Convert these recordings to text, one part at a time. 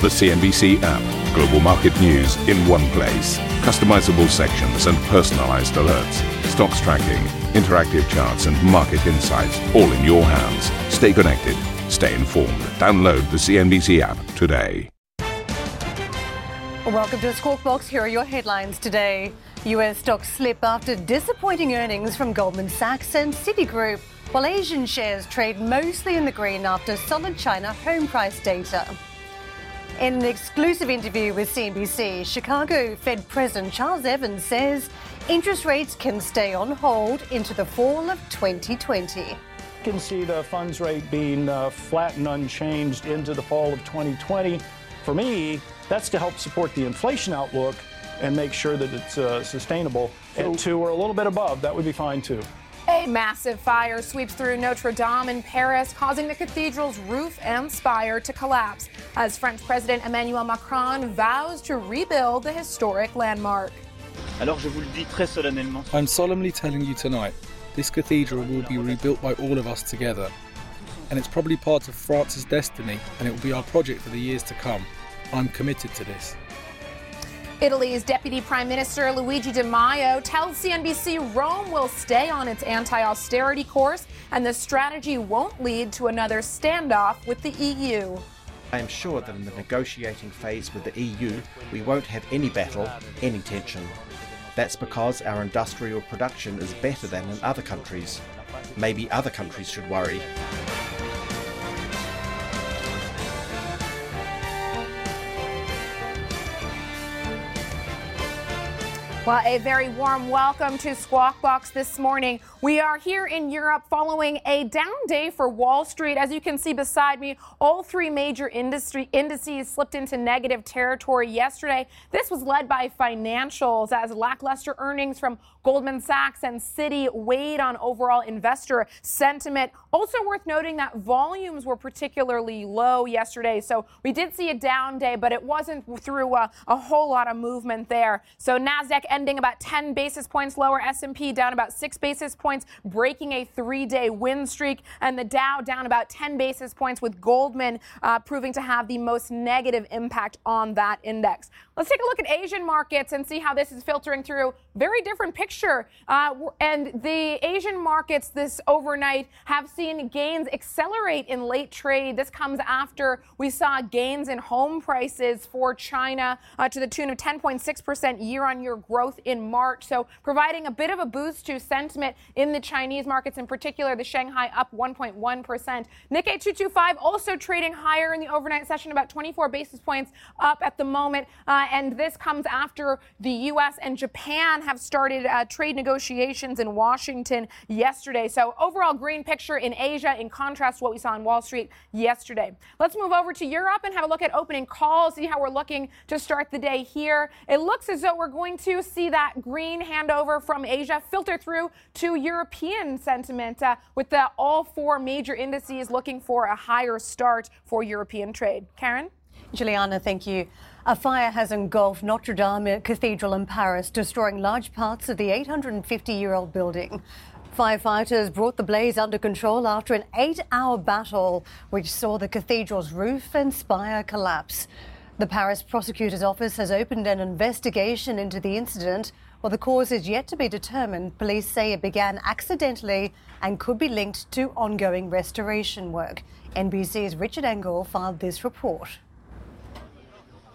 The CNBC app. Global market news in one place. Customizable sections and personalized alerts. Stocks tracking, interactive charts, and market insights all in your hands. Stay connected. Stay informed. Download the CNBC app today. Welcome to Squawk Box. Here are your headlines today. US stocks slip after disappointing earnings from Goldman Sachs and Citigroup, while Asian shares trade mostly in the green after solid China home price data. In an exclusive interview with CNBC, Chicago Fed President Charles Evans says interest rates can stay on hold into the fall of 2020. You can see the funds rate being uh, flat and unchanged into the fall of 2020. For me, that's to help support the inflation outlook and make sure that it's uh, sustainable. At two or a little bit above, that would be fine too. A massive fire sweeps through Notre Dame in Paris, causing the cathedral's roof and spire to collapse as French President Emmanuel Macron vows to rebuild the historic landmark. I'm solemnly telling you tonight, this cathedral will be rebuilt by all of us together. And it's probably part of France's destiny, and it will be our project for the years to come. I'm committed to this. Italy's Deputy Prime Minister Luigi Di Maio tells CNBC Rome will stay on its anti austerity course and the strategy won't lead to another standoff with the EU. I am sure that in the negotiating phase with the EU, we won't have any battle, any tension. That's because our industrial production is better than in other countries. Maybe other countries should worry. Well, a very warm welcome to Squawk Box this morning. We are here in Europe following a down day for Wall Street. As you can see beside me, all three major industry indices slipped into negative territory yesterday. This was led by financials as lackluster earnings from Goldman Sachs and Citi weighed on overall investor sentiment. Also worth noting that volumes were particularly low yesterday. So we did see a down day, but it wasn't through a, a whole lot of movement there. So Nasdaq ending about 10 basis points lower, S&P down about 6 basis points, breaking a 3-day win streak, and the Dow down about 10 basis points with Goldman uh, proving to have the most negative impact on that index. Let's take a look at Asian markets and see how this is filtering through. Very different picture. Uh, and the Asian markets this overnight have seen gains accelerate in late trade. This comes after we saw gains in home prices for China uh, to the tune of 10.6% year on year growth in March. So providing a bit of a boost to sentiment in the Chinese markets, in particular, the Shanghai up 1.1%. Nikkei 225 also trading higher in the overnight session, about 24 basis points up at the moment. Uh, and this comes after the U.S. and Japan have started uh, trade negotiations in Washington yesterday. So, overall green picture in Asia in contrast to what we saw on Wall Street yesterday. Let's move over to Europe and have a look at opening calls, see how we're looking to start the day here. It looks as though we're going to see that green handover from Asia filter through to European sentiment, uh, with the, all four major indices looking for a higher start for European trade. Karen? Juliana, thank you. A fire has engulfed Notre Dame Cathedral in Paris, destroying large parts of the 850 year old building. Firefighters brought the blaze under control after an eight hour battle, which saw the cathedral's roof and spire collapse. The Paris prosecutor's office has opened an investigation into the incident. While the cause is yet to be determined, police say it began accidentally and could be linked to ongoing restoration work. NBC's Richard Engel filed this report.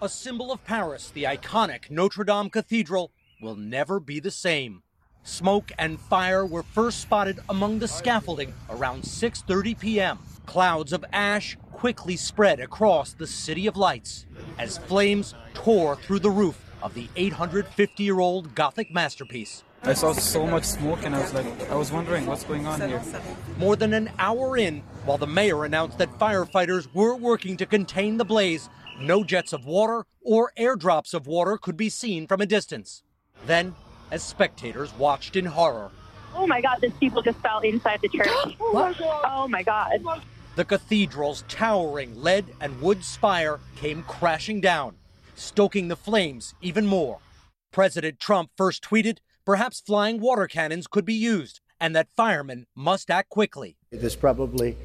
A symbol of Paris, the iconic Notre Dame Cathedral will never be the same. Smoke and fire were first spotted among the scaffolding around 6:30 p.m. Clouds of ash quickly spread across the city of lights as flames tore through the roof of the 850-year-old Gothic masterpiece. I saw so much smoke and I was like, I was wondering what's going on here. More than an hour in, while the mayor announced that firefighters were working to contain the blaze, no jets of water or airdrops of water could be seen from a distance. Then, as spectators watched in horror, Oh my God, these people just fell inside the church. oh, my God. oh my God. The cathedral's towering lead and wood spire came crashing down, stoking the flames even more. President Trump first tweeted perhaps flying water cannons could be used and that firemen must act quickly. There's probably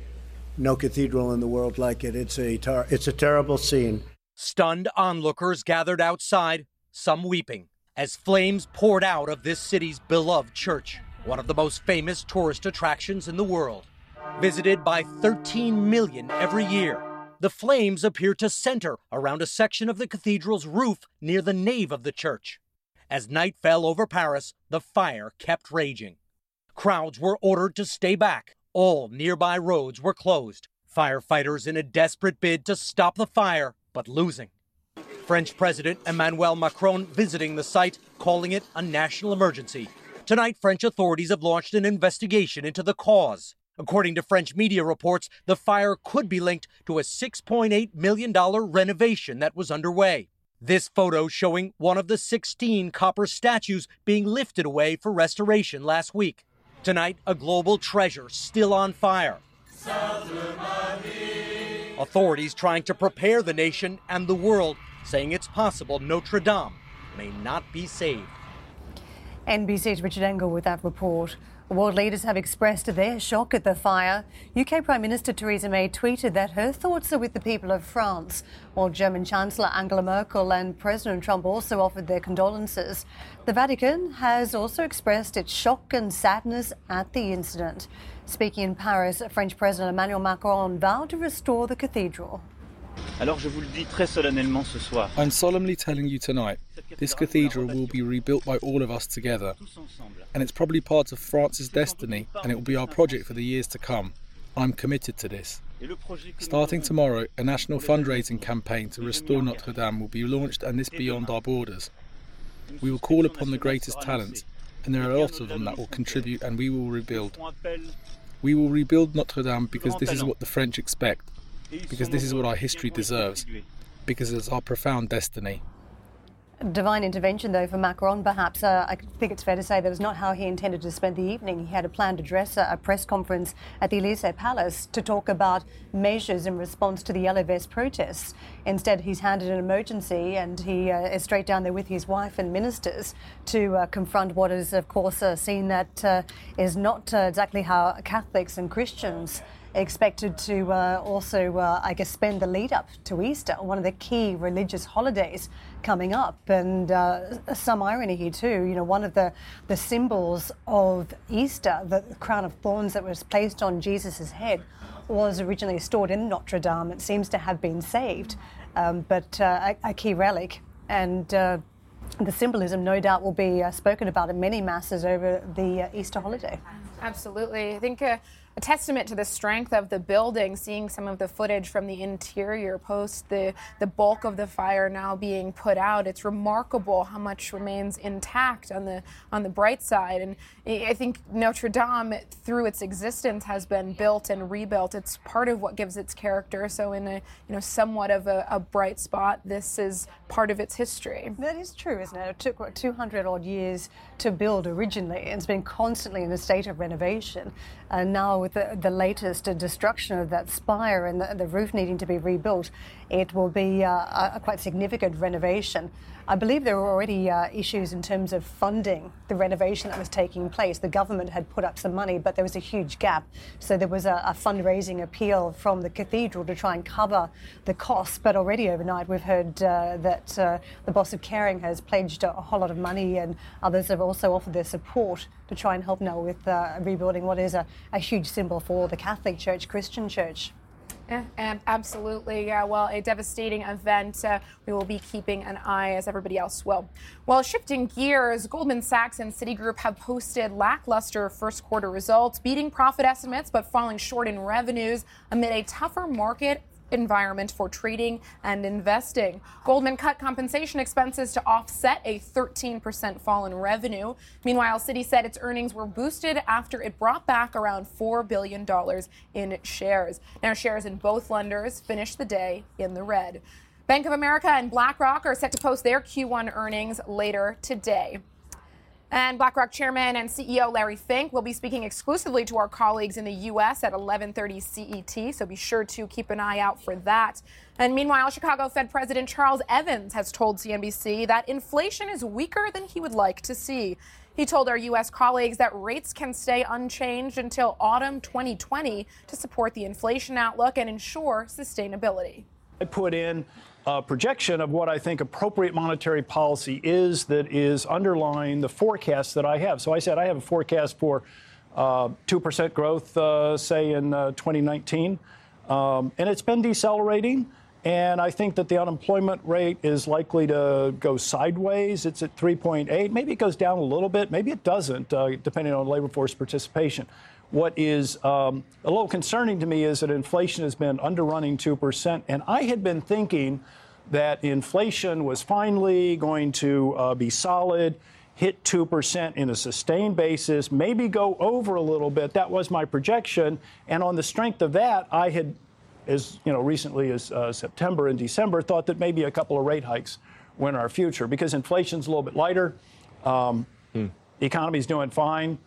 no cathedral in the world like it. It's a tar- it's a terrible scene. Stunned onlookers gathered outside, some weeping, as flames poured out of this city's beloved church, one of the most famous tourist attractions in the world. Visited by 13 million every year, the flames appear to center around a section of the cathedral's roof near the nave of the church. As night fell over Paris, the fire kept raging. Crowds were ordered to stay back. All nearby roads were closed. Firefighters in a desperate bid to stop the fire, but losing. French President Emmanuel Macron visiting the site, calling it a national emergency. Tonight, French authorities have launched an investigation into the cause. According to French media reports, the fire could be linked to a $6.8 million renovation that was underway. This photo showing one of the 16 copper statues being lifted away for restoration last week. Tonight, a global treasure still on fire. Authorities trying to prepare the nation and the world, saying it's possible Notre Dame may not be saved. NBC's Richard Engel with that report. World leaders have expressed their shock at the fire. UK Prime Minister Theresa May tweeted that her thoughts are with the people of France, while German Chancellor Angela Merkel and President Trump also offered their condolences. The Vatican has also expressed its shock and sadness at the incident. Speaking in Paris, French President Emmanuel Macron vowed to restore the cathedral. Alors je vous le dis très solennellement ce soir. I'm solemnly telling you tonight, this cathedral will be rebuilt by all of us together. And it's probably part of France's destiny, and it will be our project for the years to come. I'm committed to this. Starting tomorrow, a national fundraising campaign to restore Notre Dame will be launched, and this beyond our borders. We will call upon the greatest talents, and there are a lot of them that will contribute, and we will rebuild. We will rebuild Notre Dame because this is what the French expect because this is what our history deserves, because it's our profound destiny. Divine intervention, though, for Macron, perhaps. Uh, I think it's fair to say that was not how he intended to spend the evening. He had a planned address, a press conference at the Elysee Palace to talk about measures in response to the Yellow Vest protests. Instead, he's handed an emergency and he uh, is straight down there with his wife and ministers to uh, confront what is, of course, a scene that uh, is not uh, exactly how Catholics and Christians expected to uh, also, uh, I guess, spend the lead up to Easter, one of the key religious holidays coming up. And uh, some irony here, too. You know, one of the, the symbols of Easter, the crown of thorns that was placed on Jesus' head, was originally stored in Notre Dame. It seems to have been saved, um, but uh, a, a, key relic. And uh, the symbolism, no doubt, will be uh, spoken about in many masses over the Easter holiday. Absolutely. I think uh, a testament to the strength of the building, seeing some of the footage from the interior post the, the bulk of the fire now being put out. It's remarkable how much remains intact on the on the bright side. And I think Notre Dame, through its existence, has been built and rebuilt. It's part of what gives its character. So in a you know somewhat of a, a bright spot, this is part of its history. That is true, isn't it? It took what 200 odd years to build originally, and it's been constantly in a state of renovation. And now with the, the latest destruction of that spire and the, the roof needing to be rebuilt, it will be uh, a quite significant renovation. I believe there were already uh, issues in terms of funding the renovation that was taking place. The government had put up some money, but there was a huge gap. So there was a, a fundraising appeal from the cathedral to try and cover the costs. But already overnight, we've heard uh, that uh, the boss of Kering has pledged a whole lot of money, and others have also offered their support to try and help now with uh, rebuilding what is a, a huge symbol for the Catholic Church, Christian Church. Yeah, absolutely. Yeah, well, a devastating event. Uh, we will be keeping an eye, as everybody else will. Well, shifting gears, Goldman Sachs and Citigroup have posted lackluster first quarter results, beating profit estimates but falling short in revenues amid a tougher market environment for trading and investing. Goldman cut compensation expenses to offset a 13% fall in revenue. Meanwhile, Citi said its earnings were boosted after it brought back around $4 billion in shares. Now, shares in both lenders finished the day in the red. Bank of America and BlackRock are set to post their Q1 earnings later today. And BlackRock Chairman and CEO Larry Fink will be speaking exclusively to our colleagues in the U.S. at 11:30 CET, so be sure to keep an eye out for that. And meanwhile, Chicago Fed President Charles Evans has told CNBC that inflation is weaker than he would like to see. He told our U.S. colleagues that rates can stay unchanged until autumn 2020 to support the inflation outlook and ensure sustainability. I put in a projection of what I think appropriate monetary policy is that is underlying the forecast that I have. So I said I have a forecast for uh, 2% growth, uh, say, in uh, 2019. Um, and it's been decelerating. And I think that the unemployment rate is likely to go sideways. It's at 3.8. Maybe it goes down a little bit. Maybe it doesn't, uh, depending on labor force participation. What is um, a little concerning to me is that inflation has been underrunning 2%. And I had been thinking that inflation was finally going to uh, be solid, hit 2% in a sustained basis, maybe go over a little bit. That was my projection. And on the strength of that, I had as you know, recently as uh, September and December, thought that maybe a couple of rate hikes were in our future because inflation's a little bit lighter. Um, hmm. The economy's doing fine.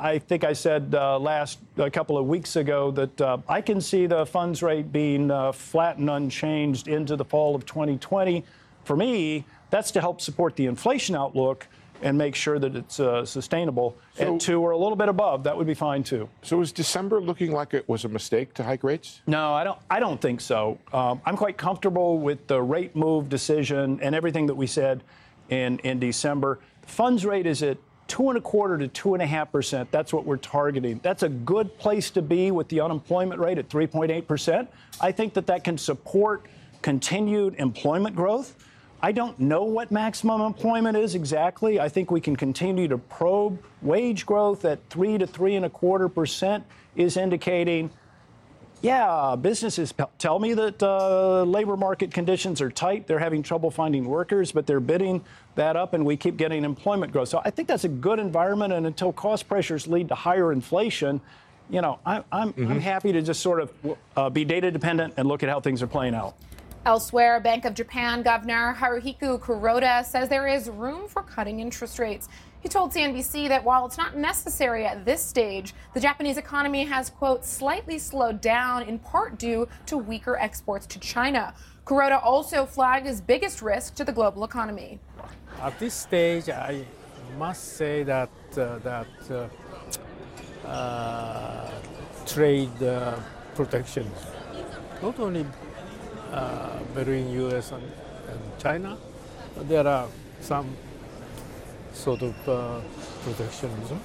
I think I said uh, last a couple of weeks ago that uh, I can see the funds rate being uh, flat and unchanged into the fall of 2020. For me, that's to help support the inflation outlook and make sure that it's uh, sustainable so, at two or a little bit above, that would be fine too. So is December looking like it was a mistake to hike rates? No, I don't. I don't think so. Um, I'm quite comfortable with the rate move decision and everything that we said in in December. The funds rate is at two and a quarter to two and a half percent. That's what we're targeting. That's a good place to be with the unemployment rate at 3.8 percent. I think that that can support continued employment growth. I don't know what maximum employment is exactly. I think we can continue to probe. Wage growth at three to three and a quarter percent is indicating, yeah, businesses tell me that uh, labor market conditions are tight. They're having trouble finding workers, but they're bidding that up, and we keep getting employment growth. So I think that's a good environment. And until cost pressures lead to higher inflation, you know, I, am mm-hmm. happy to just sort of uh, be data dependent and look at how things are playing out. Elsewhere, Bank of Japan Governor Haruhiko Kuroda says there is room for cutting interest rates. He told CNBC that while it's not necessary at this stage, the Japanese economy has, quote, slightly slowed down in part due to weaker exports to China. Kuroda also flagged his biggest risk to the global economy. At this stage, I must say that uh, that uh, uh, trade uh, protection, not only uh, between U.S. and, and, China. There are some sort of uh, protectionism.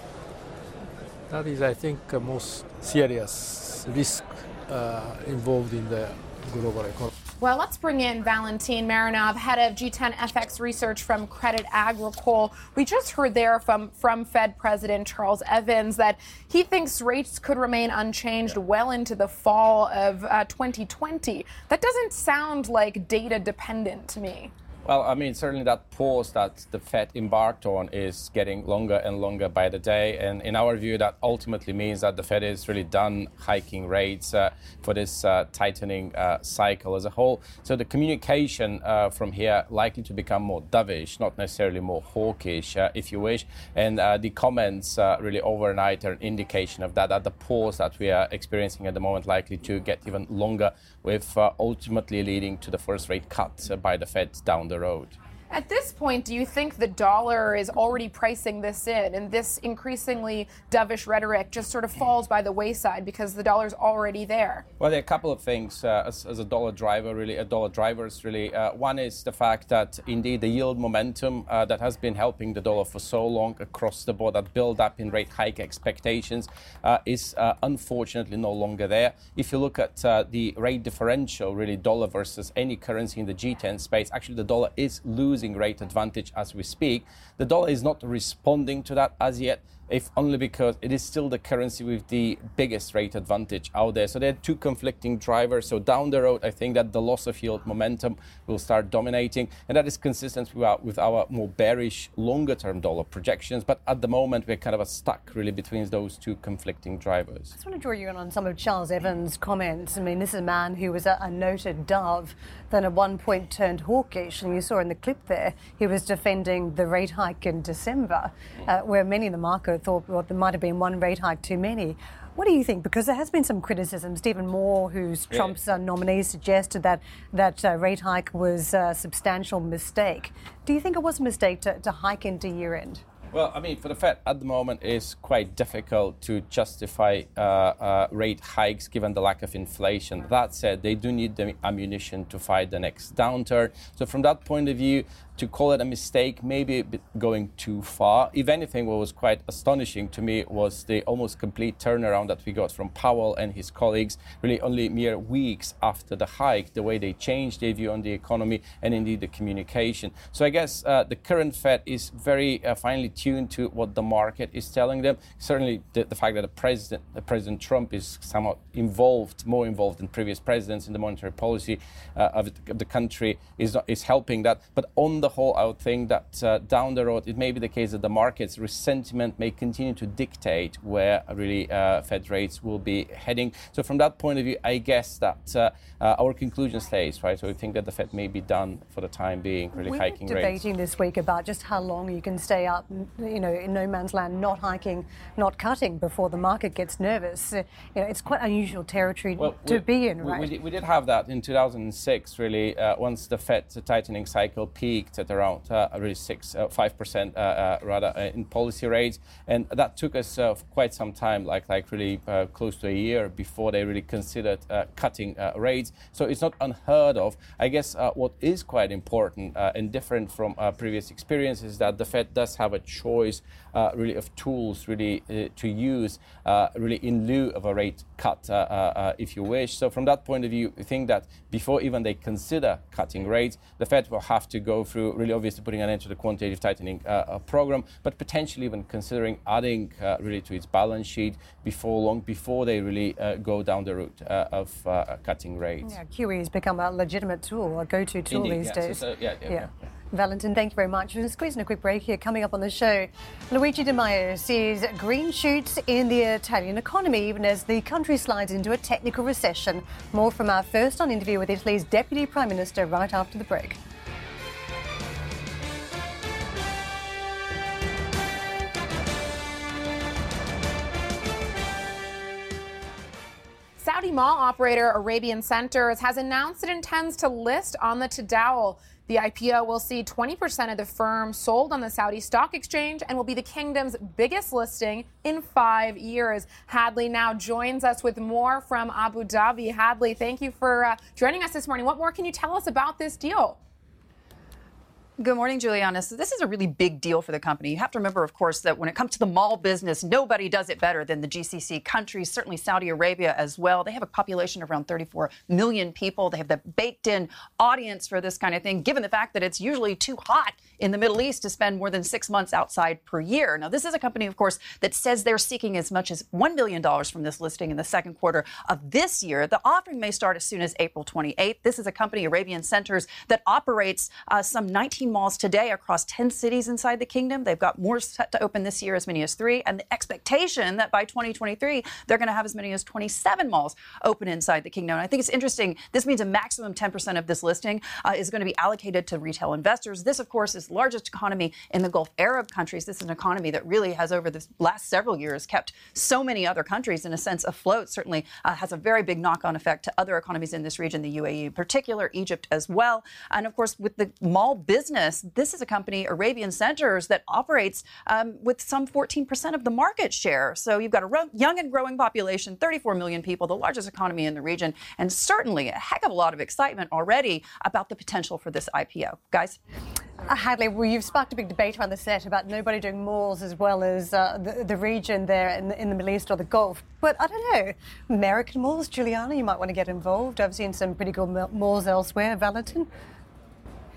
That is, I think, a most serious risk uh, involved in the global economy. Well, let's bring in Valentin Marinov, head of G10 FX research from Credit Agricole. We just heard there from, from Fed President Charles Evans that he thinks rates could remain unchanged well into the fall of uh, 2020. That doesn't sound like data dependent to me. Well, I mean, certainly that pause that the Fed embarked on is getting longer and longer by the day. And in our view, that ultimately means that the Fed is really done hiking rates uh, for this uh, tightening uh, cycle as a whole. So the communication uh, from here likely to become more dovish, not necessarily more hawkish, uh, if you wish. And uh, the comments really overnight are an indication of that, that the pause that we are experiencing at the moment likely to get even longer, with ultimately leading to the first rate cut by the Fed down the the road. At this point, do you think the dollar is already pricing this in and this increasingly dovish rhetoric just sort of falls by the wayside because the dollar's already there? Well, there are a couple of things uh, as, as, a dollar driver, really, a dollar drivers, really. Uh, one is the fact that indeed the yield momentum uh, that has been helping the dollar for so long across the board, that build up in rate hike expectations, uh, is uh, unfortunately no longer there. If you look at uh, the rate differential, really, dollar versus any currency in the G10 space, actually the dollar is losing losing rate advantage as we speak. The dollar is not responding to that as yet if only because it is still the currency with the biggest rate advantage out there. So there are two conflicting drivers. So down the road, I think that the loss of yield momentum will start dominating, and that is consistent with our, with our more bearish longer term dollar projections. But at the moment, we're kind of stuck really between those two conflicting drivers. I just want to draw you in on some of Charles Evans' comments. I mean, this is a man who was a, a noted dove, then at one point turned hawkish, and you saw in the clip there, he was defending the rate hike in December, uh, where many in the thought there might have been one rate hike too many. What do you think? Because there has been some criticism. Stephen Moore, who's yeah. Trump's uh, nominee, suggested that that uh, rate hike was a substantial mistake. Do you think it was a mistake to, to hike into year end? Well, I mean, for the Fed at the moment, it's quite difficult to justify uh, uh, rate hikes given the lack of inflation. That said, they do need the ammunition to fight the next downturn. So, from that point of view, to call it a mistake, maybe a going too far. If anything, what was quite astonishing to me was the almost complete turnaround that we got from Powell and his colleagues, really only mere weeks after the hike, the way they changed their view on the economy and indeed the communication. So I guess uh, the current Fed is very uh, finely tuned to what the market is telling them. Certainly, the, the fact that the president, the President Trump, is somewhat involved, more involved than previous presidents in the monetary policy uh, of the country, is is helping that. But on the whole, I would think that uh, down the road, it may be the case that the market's resentment may continue to dictate where really uh, Fed rates will be heading. So from that point of view, I guess that uh, uh our conclusion stays, right? So we think that the Fed may be done for the time being, really hiking rates. we hiking were debating this week about just how long you can stay up, you know, in no man's land, not hiking, not cutting before the market gets nervous. Uh, you know, it's quite unusual territory well, to we, be in, right? We, we, did, we, did, have that in 2006, really, uh, once the Fed tightening cycle peaked at around uh, really six, uh, five percent uh, uh rather uh, in policy rates, and that took us uh, quite some time, like like really close to a year before they really considered cutting rates. So it's not unheard of. I guess what is quite important and different from previous experiences is that the Fed does have a choice, really, of tools really to use, really in lieu of a rate cut, if you wish. So from that point of view, I think that before even they consider cutting rates, the Fed will have to go through really obviously putting an end to the quantitative tightening uh, uh, program, but potentially even considering adding uh, really to its balance sheet before long, before they really uh, go down the route uh, of uh, cutting rates. Yeah, QE has become a legitimate tool, a go-to tool Indeed, these yeah, days. So, so, yeah, yeah, yeah. yeah. Valentin, thank you very much. We're squeezing a quick break here. Coming up on the show, Luigi Di Maio sees green shoots in the Italian economy, even as the country slides into a technical recession. More from our first on interview with Italy's Deputy Prime Minister right after the break. Saudi mall operator Arabian Centers has announced it intends to list on the Tadawul. The IPO will see 20% of the firm sold on the Saudi Stock Exchange and will be the kingdom's biggest listing in five years. Hadley now joins us with more from Abu Dhabi. Hadley, thank you for uh, joining us this morning. What more can you tell us about this deal? Good morning, Juliana. So this is a really big deal for the company. You have to remember, of course, that when it comes to the mall business, nobody does it better than the GCC countries, certainly Saudi Arabia as well. They have a population of around 34 million people. They have the baked in audience for this kind of thing, given the fact that it's usually too hot in the Middle East to spend more than six months outside per year. Now, this is a company, of course, that says they're seeking as much as $1 billion from this listing in the second quarter of this year. The offering may start as soon as April 28th. This is a company, Arabian Centers, that operates uh, some 19 malls today across 10 cities inside the kingdom. They've got more set to open this year, as many as three. And the expectation that by 2023, they're going to have as many as 27 malls open inside the kingdom. And I think it's interesting. This means a maximum 10% of this listing uh, is going to be allocated to retail investors. This, of course, is largest economy in the Gulf Arab countries. This is an economy that really has, over the last several years, kept so many other countries, in a sense, afloat. Certainly uh, has a very big knock on effect to other economies in this region, the UAE in particular, Egypt as well. And of course, with the mall business, this is a company, Arabian Centers, that operates um, with some 14% of the market share. So you've got a young and growing population, 34 million people, the largest economy in the region, and certainly a heck of a lot of excitement already about the potential for this IPO. Guys? Uh, Well, you've sparked a big debate around the set about nobody doing malls as well as uh, the, the, region there in the, in the Middle East or the Gulf. But I don't know, American malls, Juliana, you might want to get involved. I've seen some pretty good malls elsewhere. Valentin?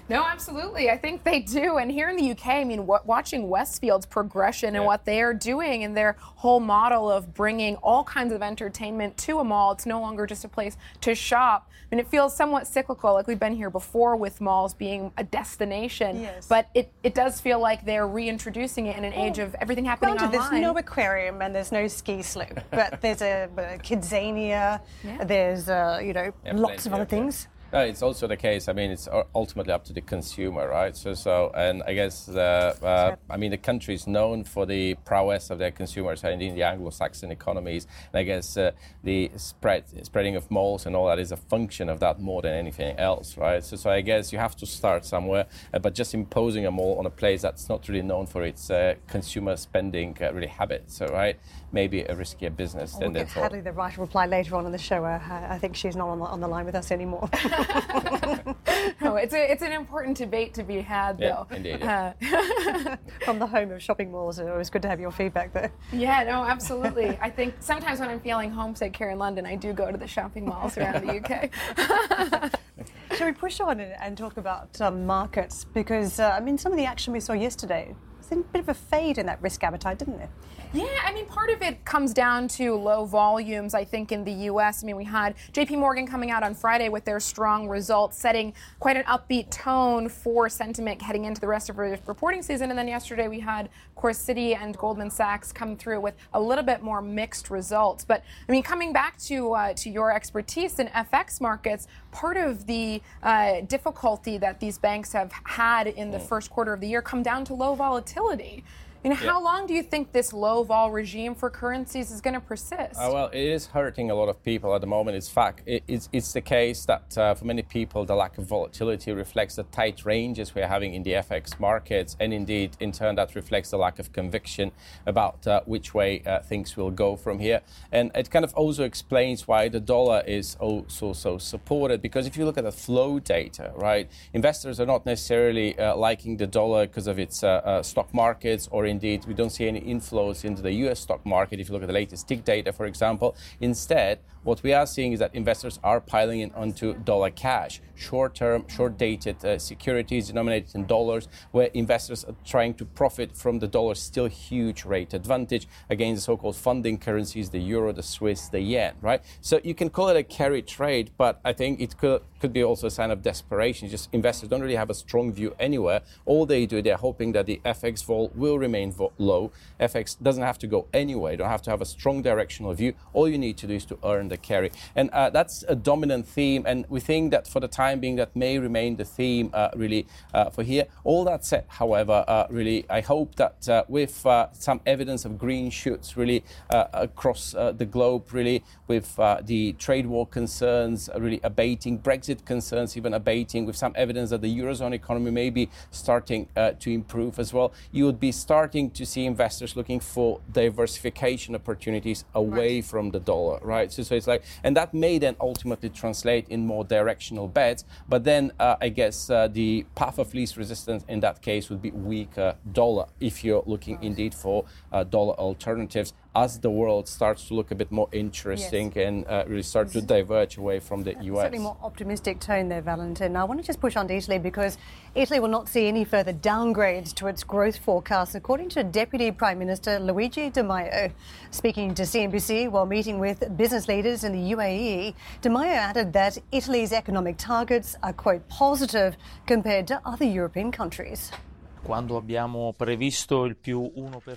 No, absolutely. I think they do. And here in the UK, I mean, w- watching Westfield's progression and what they are doing and their whole model of bringing all kinds of entertainment to a mall, it's no longer just a place to shop. I mean, it feels somewhat cyclical, like we've been here before with malls being a destination. Yes. But it, it does feel like they're reintroducing it in an age of everything happening Granted, online. There's no aquarium and there's no ski slope, but there's a, a Kidzania, yeah. there's, uh, you know, yeah, lots of other yeah, things. No, it's also the case. I mean, it's ultimately up to the consumer, right? So, so, and I guess, uh, uh, I mean, the country is known for the prowess of their consumers, and in the Anglo-Saxon economies, and I guess uh, the spread, spreading of malls and all that is a function of that more than anything else, right? So, so I guess you have to start somewhere, uh, but just imposing a mall on a place that's not really known for its uh, consumer spending uh, really habits, so right, maybe a riskier business we'll than get. Hadley the right reply later on in the show. Uh, I think she's not on the, on the line with us anymore. no, it's a, it's an important debate to be had, Yeah, though. indeed, Uh, From the home of shopping malls, it was good to have your feedback there. yeah, no, absolutely. I think sometimes when I'm feeling homesick here in London, I do go to the shopping malls around the UK. Shall we push on and, and talk about um, markets? Because, uh, I mean, some of the action we saw yesterday, was a bit of a fade in that risk appetite, didn't it? Yeah, I mean, part of it comes down to low volumes, I think, in the U.S. I mean, we had JP Morgan coming out on Friday with their strong results, setting quite an upbeat tone for sentiment heading into the rest of the reporting season. And then yesterday we had, of course, Citi and Goldman Sachs come through with a little bit more mixed results. But, I mean, coming back to, uh, to your expertise in FX markets, part of the uh, difficulty that these banks have had in the first quarter of the year come down to low volatility. Utility. You know, how long do you think this low vol regime for currencies is going to persist? Uh, well, it is hurting a lot of people at the moment. It's fact. It, it's, it's the case that uh, for many people, the lack of volatility reflects the tight ranges we're having in the FX markets, and indeed, in turn, that reflects the lack of conviction about uh, which way uh, things will go from here. And it kind of also explains why the dollar is also so supported. Because if you look at the flow data, right, investors are not necessarily uh, liking the dollar because of its uh, stock markets or indeed we don't see any inflows into the US stock market if you look at the latest tick data, for example. Instead, what we are seeing is that investors are piling in onto dollar cash, short term, short dated uh, securities denominated in dollars, where investors are trying to profit from the dollar's still huge rate advantage against the so called funding currencies, the euro, the Swiss, the yen, right? So you can call it a carry trade, but I think it could, could be also a sign of desperation. Just investors don't really have a strong view anywhere. All they do, they're hoping that the FX vol will remain vo- low. FX doesn't have to go anywhere. You don't have to have a strong directional view. All you need to do is to earn the carry. And uh, that's a dominant theme. And we think that for the time being, that may remain the theme uh, really uh, for here. All that said, however, uh, really, I hope that uh, with uh, some evidence of green shoots really across the globe, really, with the trade war concerns really abating, Brexit concerns even abating, with some evidence that the Eurozone economy may be starting to improve as well, you would be starting to see investors looking for diversification opportunities away from the dollar, right? So, so it's like, and that may then ultimately translate in more directional bets. But then uh, I guess uh, the path of least resistance in that case would be weaker dollar if you're looking indeed for uh, dollar alternatives as the world starts to look a bit more interesting and uh, really start to diverge away from the US. Certainly more optimistic tone there, Valentin. I want to just push on to Italy because Italy will not see any further downgrades to its growth forecast, according to Deputy Prime Minister Luigi Di Maio. Speaking to CNBC while meeting with business leaders in the UAE, Di Maio added that Italy's economic targets are, quote, positive compared to other European countries.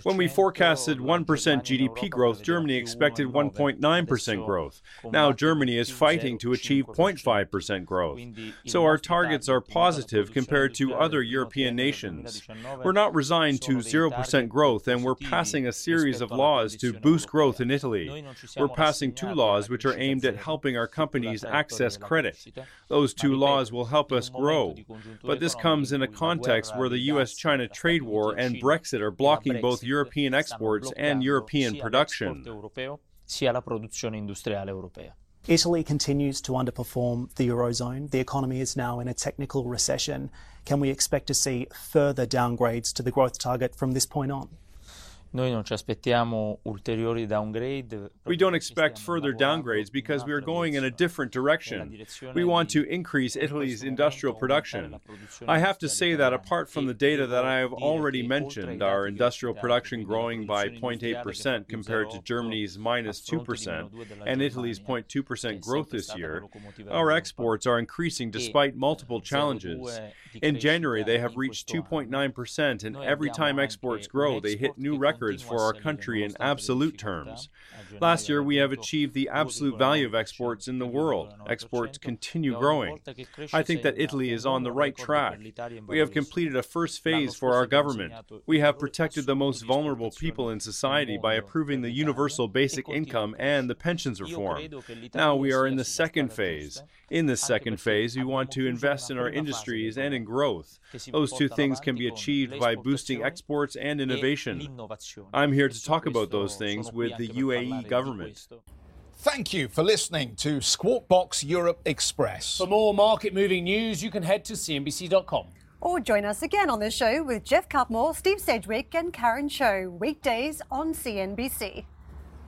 When we forecasted 1% GDP growth, Germany expected 1.9% growth. Now Germany is fighting to achieve 0.5% growth. So our targets are positive compared to other European nations. We're not resigned to 0% growth, and we're passing a series of laws to boost growth in Italy. We're passing two laws which are aimed at helping our companies access credit. Those two laws will help us grow. But this comes in a context where the U.S. China trade war and Brexit are blocking both European exports and European production. Italy continues to underperform the Eurozone. The economy is now in a technical recession. Can we expect to see further downgrades to the growth target from this point on? We don't expect further downgrades because we are going in a different direction. We want to increase Italy's industrial production. I have to say that apart from the data that I have already mentioned, our industrial production growing by 0.8% compared to Germany's minus 2% and Italy's 0.2% growth this year, our exports are increasing despite multiple challenges. In January, they have reached 2.9%, and every time exports grow, they hit new records records for our country in absolute terms. Last year, we have achieved the absolute value of exports in the world. Exports continue growing. I think that Italy is on the right track. We have completed a first phase for our government. We have protected the most vulnerable people in society by approving the universal basic income and the pensions reform. Now we are in the second phase. In this second phase, we want to invest in our industries and in growth. Those two things can be achieved by boosting exports and innovation. I'm here to talk about those things with the UAE government. Thank you for listening to Squawk Box Europe Express. For more market moving news, you can head to CNBC.com. Or join us again on the show with Geoff Cutmore, Steve Sedgwick, and Karen Tso, weekdays on CNBC.